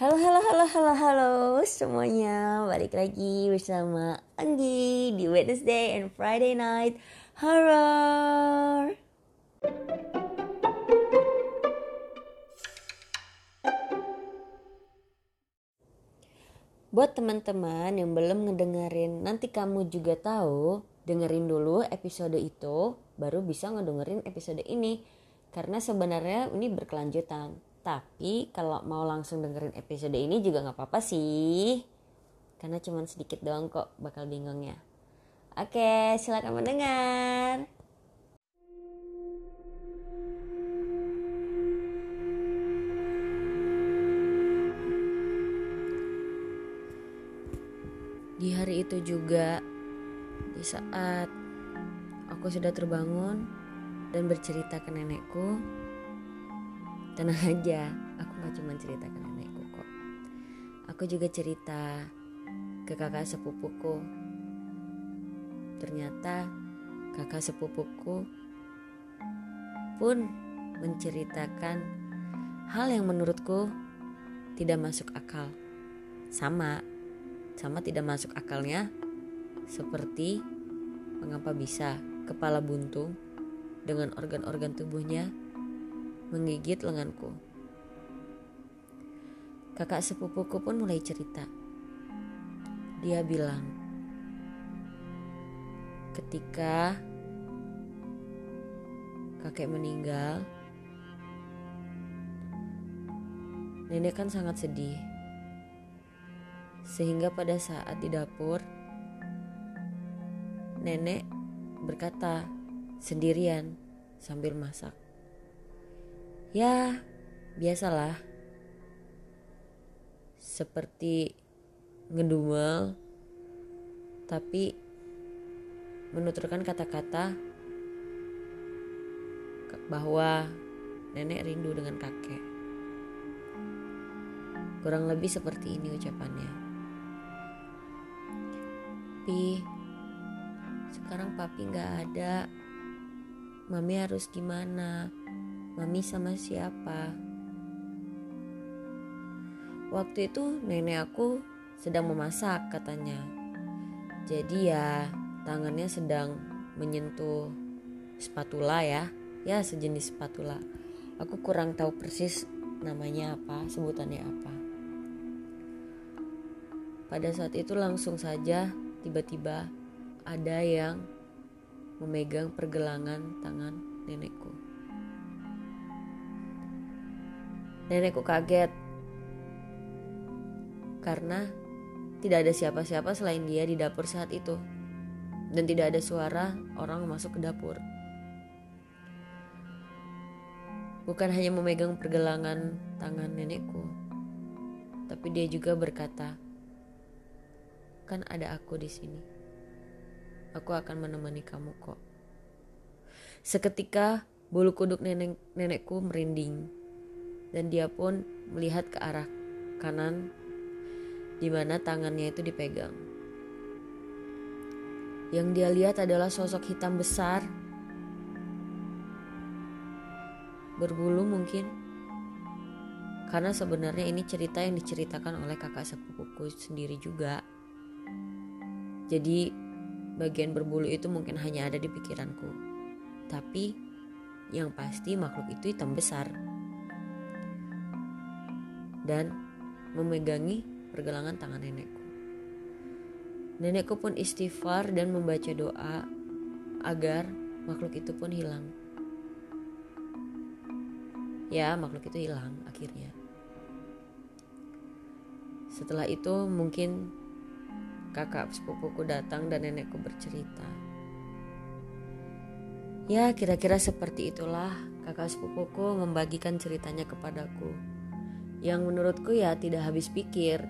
Halo, halo, halo, halo, halo semuanya. Balik lagi bersama Anggi Di Wednesday and Friday Night Horror. Buat teman-teman yang belum ngedengerin Nanti kamu juga tahu Dengerin dulu episode itu Baru bisa ngedengerin episode ini. Karena sebenarnya ini berkelanjutan tapi kalau mau langsung dengerin episode ini juga nggak apa-apa sih. Karena cuma sedikit doang kok bakal bingungnya. Oke, silakan mendengar. Di hari itu juga, di saat aku sudah terbangun dan bercerita ke nenekku Tenang aja, aku gak cuma cerita ke nenekku kok. Aku juga cerita ke kakak sepupuku. Ternyata kakak sepupuku pun menceritakan hal yang menurutku tidak masuk akal. Sama, sama tidak masuk akalnya seperti mengapa bisa kepala buntung dengan organ-organ tubuhnya menggigit lenganku. Kakak sepupuku pun mulai cerita. Dia bilang, ketika kakek meninggal, nenek kan sangat sedih. Sehingga pada saat di dapur, nenek berkata sendirian sambil masak. Ya, biasalah. Seperti ngedumel, tapi menuturkan kata-kata bahwa nenek rindu dengan kakek. Kurang lebih seperti ini ucapannya. Pi, sekarang papi nggak ada. Mami harus gimana? Mami sama siapa? Waktu itu nenek aku sedang memasak katanya. Jadi ya tangannya sedang menyentuh spatula ya. Ya sejenis spatula. Aku kurang tahu persis namanya apa, sebutannya apa. Pada saat itu langsung saja tiba-tiba ada yang memegang pergelangan tangan nenekku. Nenekku kaget karena tidak ada siapa-siapa selain dia di dapur saat itu, dan tidak ada suara orang masuk ke dapur. Bukan hanya memegang pergelangan tangan nenekku, tapi dia juga berkata, "Kan ada aku di sini. Aku akan menemani kamu kok." Seketika bulu kuduk nenek nenekku merinding dan dia pun melihat ke arah kanan di mana tangannya itu dipegang. Yang dia lihat adalah sosok hitam besar berbulu mungkin karena sebenarnya ini cerita yang diceritakan oleh kakak sepupuku sendiri juga. Jadi bagian berbulu itu mungkin hanya ada di pikiranku. Tapi yang pasti makhluk itu hitam besar dan memegangi pergelangan tangan nenekku. Nenekku pun istighfar dan membaca doa agar makhluk itu pun hilang. Ya, makhluk itu hilang akhirnya. Setelah itu mungkin kakak sepupuku datang dan nenekku bercerita. Ya, kira-kira seperti itulah kakak sepupuku membagikan ceritanya kepadaku yang menurutku ya tidak habis pikir.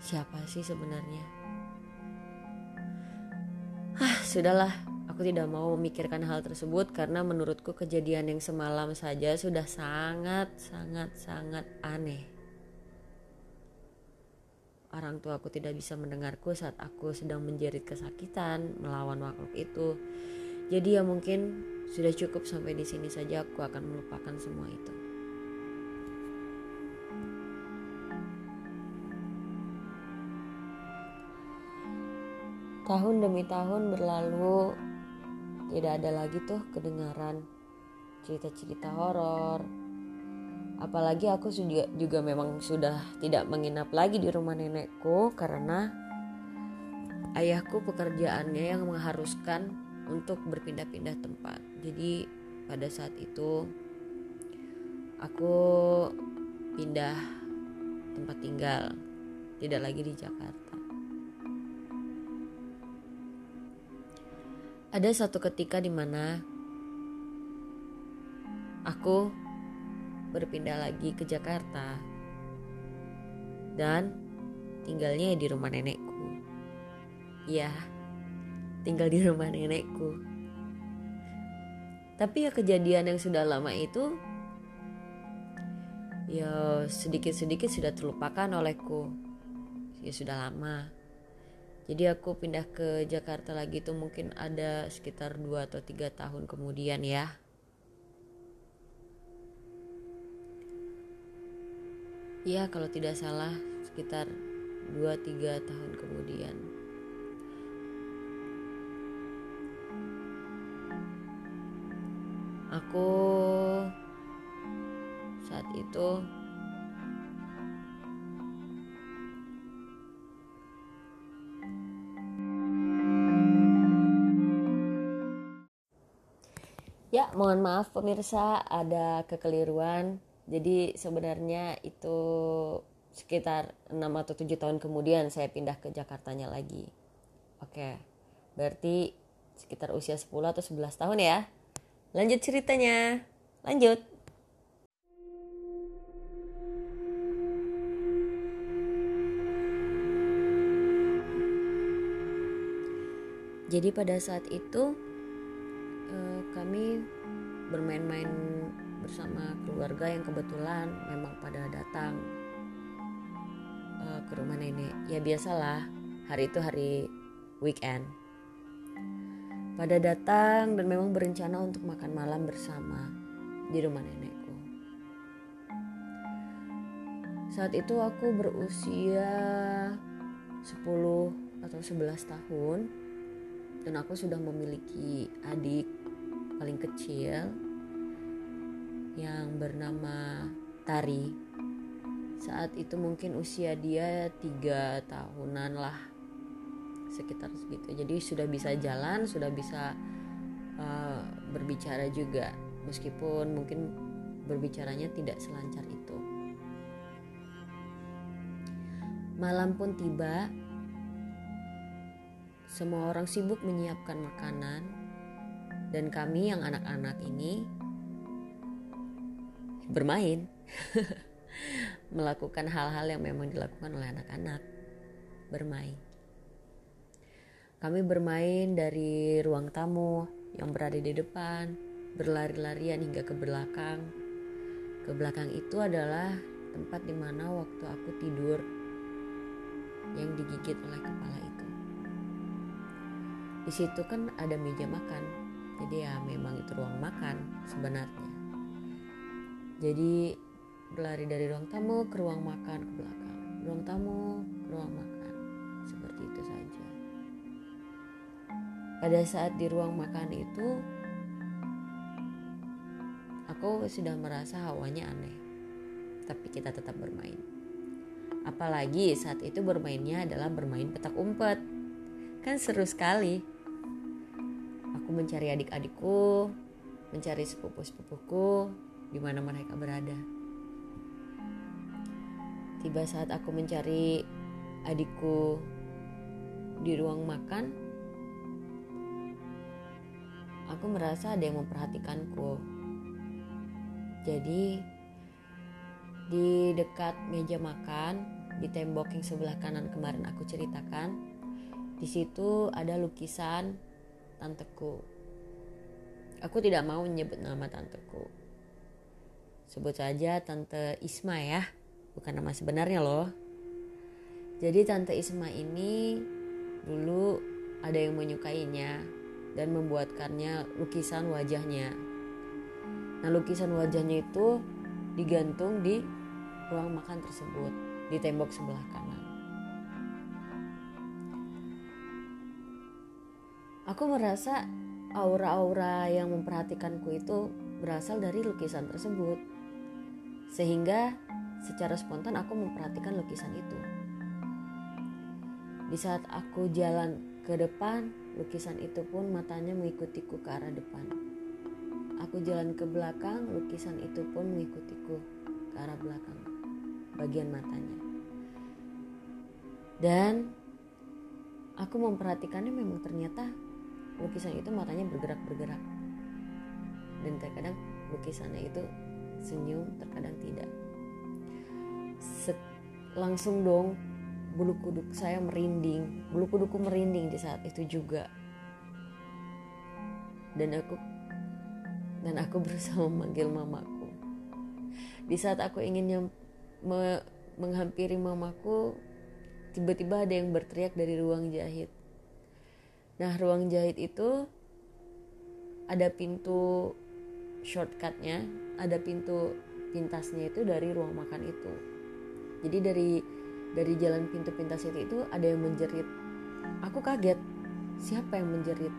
Siapa sih sebenarnya? Ah sudahlah. Aku tidak mau memikirkan hal tersebut karena menurutku kejadian yang semalam saja sudah sangat sangat sangat aneh. Orang tua aku tidak bisa mendengarku saat aku sedang menjerit kesakitan melawan makhluk itu. Jadi ya mungkin sudah cukup sampai di sini saja aku akan melupakan semua itu Tahun demi tahun berlalu, tidak ada lagi tuh kedengaran cerita-cerita horor. Apalagi aku juga, juga memang sudah tidak menginap lagi di rumah nenekku karena ayahku pekerjaannya yang mengharuskan untuk berpindah-pindah tempat. Jadi pada saat itu aku pindah tempat tinggal, tidak lagi di Jakarta. Ada satu ketika di mana aku berpindah lagi ke Jakarta dan tinggalnya di rumah nenekku. Ya, tinggal di rumah nenekku. Tapi ya kejadian yang sudah lama itu ya sedikit-sedikit sudah terlupakan olehku. Ya sudah lama. Jadi aku pindah ke Jakarta lagi tuh mungkin ada sekitar 2 atau 3 tahun kemudian ya. Ya kalau tidak salah sekitar 2-3 tahun kemudian. Aku saat itu Ya, mohon maaf pemirsa, ada kekeliruan. Jadi sebenarnya itu sekitar 6 atau 7 tahun kemudian saya pindah ke Jakartanya lagi. Oke. Berarti sekitar usia 10 atau 11 tahun ya. Lanjut ceritanya. Lanjut. Jadi pada saat itu uh, kami bermain-main bersama keluarga yang kebetulan memang pada datang uh, ke rumah nenek. Ya biasalah, hari itu hari weekend. Pada datang dan memang berencana untuk makan malam bersama di rumah nenekku. Saat itu aku berusia 10 atau 11 tahun dan aku sudah memiliki adik paling kecil yang bernama Tari. Saat itu mungkin usia dia tiga tahunan lah, sekitar segitu. Jadi sudah bisa jalan, sudah bisa uh, berbicara juga, meskipun mungkin berbicaranya tidak selancar itu. Malam pun tiba, semua orang sibuk menyiapkan makanan, dan kami yang anak-anak ini bermain, melakukan hal-hal yang memang dilakukan oleh anak-anak, bermain. Kami bermain dari ruang tamu yang berada di depan, berlari-larian hingga ke belakang. Ke belakang itu adalah tempat di mana waktu aku tidur yang digigit oleh kepala itu di situ kan ada meja makan. Jadi ya memang itu ruang makan sebenarnya. Jadi berlari dari ruang tamu ke ruang makan ke belakang. Ruang tamu ke ruang makan. Seperti itu saja. Pada saat di ruang makan itu aku sudah merasa hawanya aneh. Tapi kita tetap bermain. Apalagi saat itu bermainnya adalah bermain petak umpet. Kan seru sekali mencari adik-adikku, mencari sepupu-sepupuku di mana mereka berada. Tiba saat aku mencari adikku di ruang makan, aku merasa ada yang memperhatikanku. Jadi di dekat meja makan, di tembok yang sebelah kanan kemarin aku ceritakan, di situ ada lukisan tanteku. Aku tidak mau menyebut nama tanteku. Sebut saja tante Isma ya, bukan nama sebenarnya loh. Jadi tante Isma ini dulu ada yang menyukainya dan membuatkannya lukisan wajahnya. Nah lukisan wajahnya itu digantung di ruang makan tersebut di tembok sebelah kanan. Aku merasa aura-aura yang memperhatikanku itu berasal dari lukisan tersebut. Sehingga secara spontan aku memperhatikan lukisan itu. Di saat aku jalan ke depan lukisan itu pun matanya mengikutiku ke arah depan. Aku jalan ke belakang lukisan itu pun mengikutiku ke arah belakang bagian matanya. Dan aku memperhatikannya memang ternyata lukisan itu matanya bergerak-bergerak. Dan terkadang lukisannya itu senyum terkadang tidak. Set, langsung dong bulu kuduk saya merinding. Bulu kudukku merinding di saat itu juga. Dan aku dan aku berusaha memanggil mamaku. Di saat aku ingin me, menghampiri mamaku tiba-tiba ada yang berteriak dari ruang jahit Nah, ruang jahit itu ada pintu shortcutnya, ada pintu pintasnya itu dari ruang makan itu. Jadi dari dari jalan pintu pintas itu, itu ada yang menjerit. Aku kaget, siapa yang menjerit?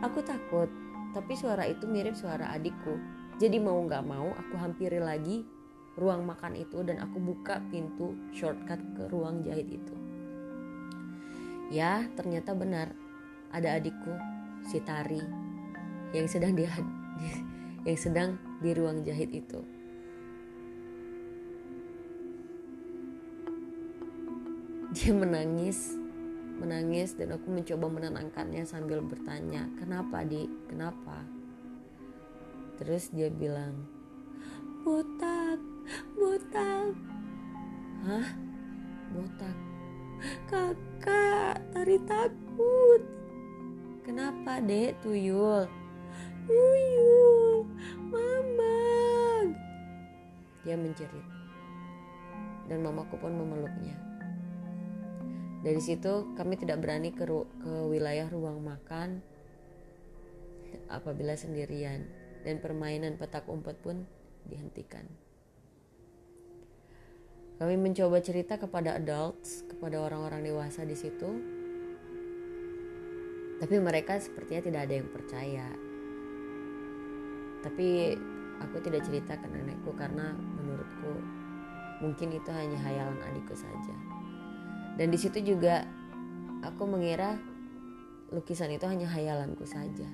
Aku takut, tapi suara itu mirip suara adikku. Jadi mau nggak mau aku hampiri lagi ruang makan itu dan aku buka pintu shortcut ke ruang jahit itu. Ya, ternyata benar. Ada adikku, si Tari, yang sedang di yang sedang di ruang jahit itu. Dia menangis, menangis dan aku mencoba menenangkannya sambil bertanya, "Kenapa, Dik? Kenapa?" Terus dia bilang, "Botak, botak." Hah? Takut. Kenapa, Dek? Tuyul. Tuyul, Mama. Dia menjerit. Dan mamaku pun memeluknya. Dari situ kami tidak berani ke, ke wilayah ruang makan apabila sendirian dan permainan petak umpet pun dihentikan. Kami mencoba cerita kepada adults, kepada orang-orang dewasa di situ. Tapi mereka sepertinya tidak ada yang percaya. Tapi aku tidak cerita ke nenekku karena menurutku mungkin itu hanya hayalan adikku saja. Dan di situ juga aku mengira lukisan itu hanya hayalanku saja.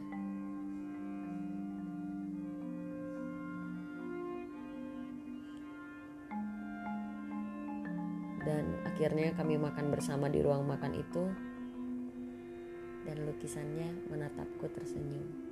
dan akhirnya kami makan bersama di ruang makan itu dan lukisannya menatapku tersenyum.